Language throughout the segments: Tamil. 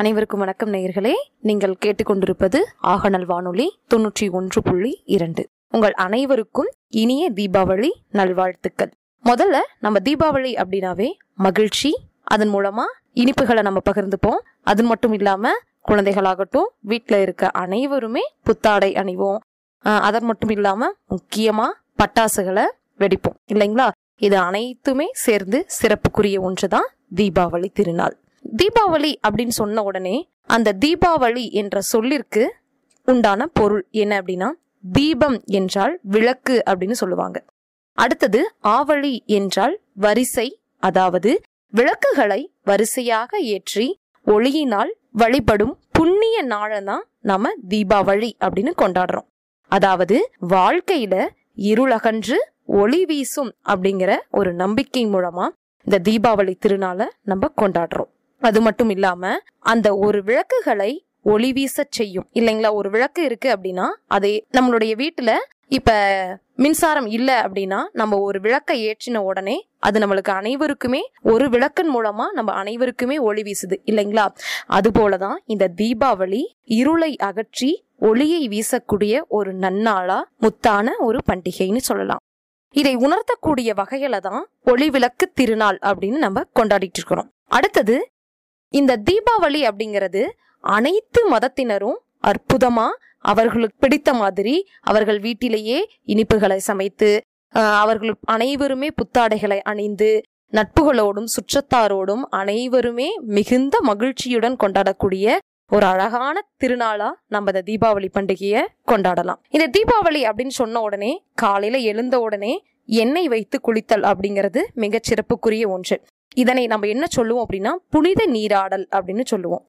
அனைவருக்கும் வணக்கம் நேயர்களே. நீங்கள் கேட்டுக்கொண்டிருப்பது ஆகநல் வானொலி தொன்னூற்றி ஒன்று புள்ளி இரண்டு. உங்கள் அனைவருக்கும் இனிய தீபாவளி நல்வாழ்த்துக்கள். முதல்ல நம்ம தீபாவளி அப்படின்னாவே மகிழ்ச்சி அதன் மூலமா இனிப்புகளை நம்ம பகிர்ந்துப்போம். அது மட்டும் இல்லாம குழந்தைகளாகட்டும் வீட்டில் இருக்க அனைவருமே புத்தாடை அணிவோம். அதன் மட்டும் இல்லாம முக்கியமா பட்டாசுகளை வெடிப்போம். இல்லைங்களா? இது அனைத்துமே சேர்ந்து சிறப்புக்குரிய ஒன்றுதான் தீபாவளி திருநாள். தீபாவளி அப்படின்னு சொன்ன உடனே அந்த தீபாவளி என்ற சொல்லிற்கு உண்டான பொருள் என்ன அப்படின்னா தீபம் என்றால் விளக்கு அப்படின்னு சொல்லுவாங்க. அடுத்தது ஆவழி என்றால் வரிசை அதாவது விளக்குகளை வரிசையாக ஏற்றி ஒளியினால் வழிபடும் புண்ணிய நாளை தான் நாம தீபாவளி அப்படின்னு கொண்டாடுறோம். அதாவது வாழ்க்கையில இருளகன்று ஒளி வீசும் அப்படிங்கிற ஒரு நம்பிக்கை மூலமா இந்த தீபாவளி திருநாளை நம்ம கொண்டாடுறோம். அது மட்டும் இல்லாம அந்த ஒரு விளக்குகளை ஒளி வீச செய்யும். இல்லைங்களா? ஒரு விளக்கு இருக்கு அப்படின்னா அதை நம்மளுடைய வீட்டுல இப்ப மின்சாரம் இல்ல அப்படின்னா நம்ம ஒரு விளக்கை ஏற்றின உடனே அது நம்மளுக்கு அனைவருக்குமே ஒரு விளக்கின் மூலமா நம்ம அனைவருக்குமே ஒளி வீசுது. இல்லைங்களா? அது போலதான் இந்த தீபாவளி இருளை அகற்றி ஒளியை வீசக்கூடிய ஒரு நன்னாளா முத்தான ஒரு பண்டிகைன்னு சொல்லலாம். இதை உணர்த்தக்கூடிய வகையில தான் ஒளி விளக்கு திருநாள் அப்படின்னு நம்ம கொண்டாடிட்டு இருக்கிறோம். அடுத்தது இந்த தீபாவளி அப்படிங்கிறது அனைத்து மதத்தினரும் அற்புதமா அவர்களுக்கு பிடித்த மாதிரி அவர்கள் வீட்டிலேயே இனிப்புகளை சமைத்து அவர்கள் அனைவருமே புத்தாடைகளை அணிந்து நட்புகளோடும் சுற்றத்தாரோடும் அனைவருமே மிகுந்த மகிழ்ச்சியுடன் கொண்டாடக்கூடிய ஒரு அழகான திருநாளா நம்ம இந்த தீபாவளி பண்டிகையை கொண்டாடலாம். இந்த தீபாவளி அப்படின்னு சொன்ன உடனே காலையில எழுந்த உடனே எண்ணெய் வைத்து குளித்தல் அப்படிங்கிறது மிகச் சிறப்புக்குரிய ஒன்று. இதனை நம்ம என்ன சொல்லுவோம் அப்படின்னா புனித நீராடல் அப்படின்னு சொல்லுவோம்.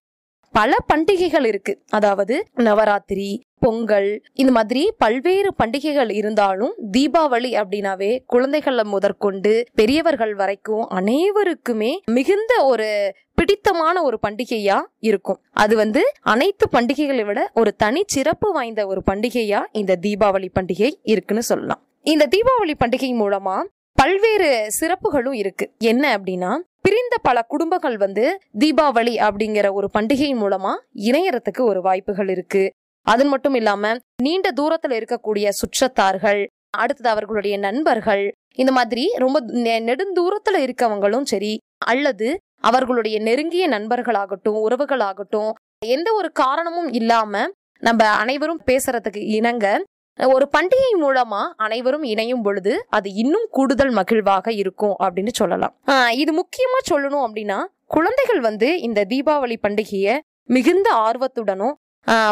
பல பண்டிகைகள் இருக்கு. அதாவது நவராத்திரி பொங்கல் இந்த மாதிரி பல்வேறு பண்டிகைகள் இருந்தாலும் தீபாவளி அப்படின்னாவே குழந்தைகள முதற்கொண்டு பெரியவர்கள் வரைக்கும் அனைவருக்குமே மிகுந்த ஒரு பிடித்தமான ஒரு பண்டிகையா இருக்கும். அது வந்து அனைத்து பண்டிகைகளை விட ஒரு தனி சிறப்பு வாய்ந்த ஒரு பண்டிகையா இந்த தீபாவளி பண்டிகை இருக்குன்னு சொல்லலாம். இந்த தீபாவளி பண்டிகை மூலமா பல்வேறு சிறப்புகளும் இருக்கு. என்ன அப்படின்னா பிரிந்த பல குடும்பங்கள் வந்து தீபாவளி அப்படிங்கிற ஒரு பண்டிகை மூலமா இணையறதுக்கு ஒரு வாய்ப்புகள் இருக்கு. அது மட்டும் இல்லாம நீண்ட தூரத்துல இருக்கக்கூடிய சுற்றத்தார்கள் அடுத்தது அவர்களுடைய நண்பர்கள் இந்த மாதிரி ரொம்ப நெ- நெடுந்தூரத்துல இருக்கவங்களும் சரி அல்லது அவர்களுடைய நெருங்கிய நண்பர்களாகட்டும் உறவுகளாகட்டும் எந்த ஒரு காரணமும் இல்லாம நம்ம அனைவரும் பேசுறதுக்கு இணங்க ஒரு பண்டிகை மூலமா அனைவரும் இணையும் பொழுது அது இன்னும் கூடுதல் மகிழ்வாக இருக்கும் அப்படின்னு சொல்லலாம். இது முக்கியமா சொல்லணும் அப்படின்னா குழந்தைகள் வந்து இந்த தீபாவளி பண்டிகையை மிகுந்த ஆர்வத்துடனும்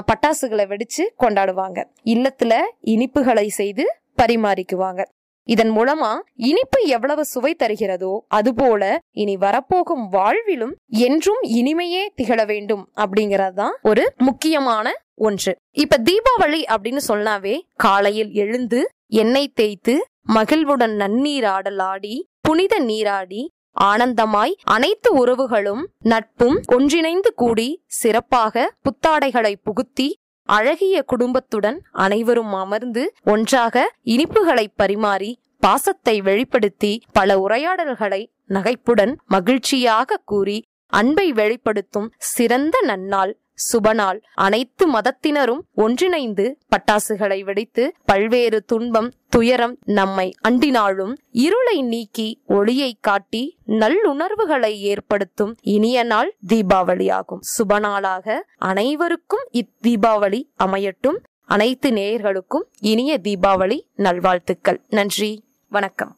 பட்டாசுகளை வெடிச்சு கொண்டாடுவாங்க. இல்லத்துல இனிப்புகளை செய்து பரிமாறிக்குவாங்க. இதன் மூலமா இனிப்பு எவ்வளவு சுவை தருகிறதோ அதுபோல இனி வரப்போகும் வாழ்விலும் என்றும் இனிமையே திகழ வேண்டும் அப்படிங்கறதுதான் ஒரு முக்கியமான ஒன்று. இப்ப தீபாவளி அப்படின்னு சொன்னாவே காலையில் எழுந்து எண்ணெய் தேய்த்து மகிழ்வுடன் நன்னீராடல் ஆடி புனித நீராடி ஆனந்தமாய் அனைத்து உறவுகளும் நட்பும் ஒன்றிணைந்து கூடி சிறப்பாக புத்தாடைகளை புகுத்தி அழகிய குடும்பத்துடன் அனைவரும் அமர்ந்து ஒன்றாக இனிப்புகளை பரிமாறி பாசத்தை வெளிப்படுத்தி பல உரையாடல்களை நகைப்புடன் மகிழ்ச்சியாக கூறி அன்பை வெளிப்படுத்தும் சிறந்த நன்னாள் சுபநாள். அனைத்து மதத்தினரும் ஒன்றிணைந்து பட்டாசுகளை வெடித்து பல்வேறு துன்பம் துயரம் நம்மை அண்டினாலும் இருளை நீக்கி ஒளியை காட்டி நல்லுணர்வுகளை ஏற்படுத்தும் இனிய நாள் தீபாவளி ஆகும் சுபநாளாக அனைவருக்கும் இத்தீபாவளி அமையட்டும். அனைத்து நேயர்களுக்கும் இனிய தீபாவளி நல்வாழ்த்துக்கள். நன்றி. வணக்கம்.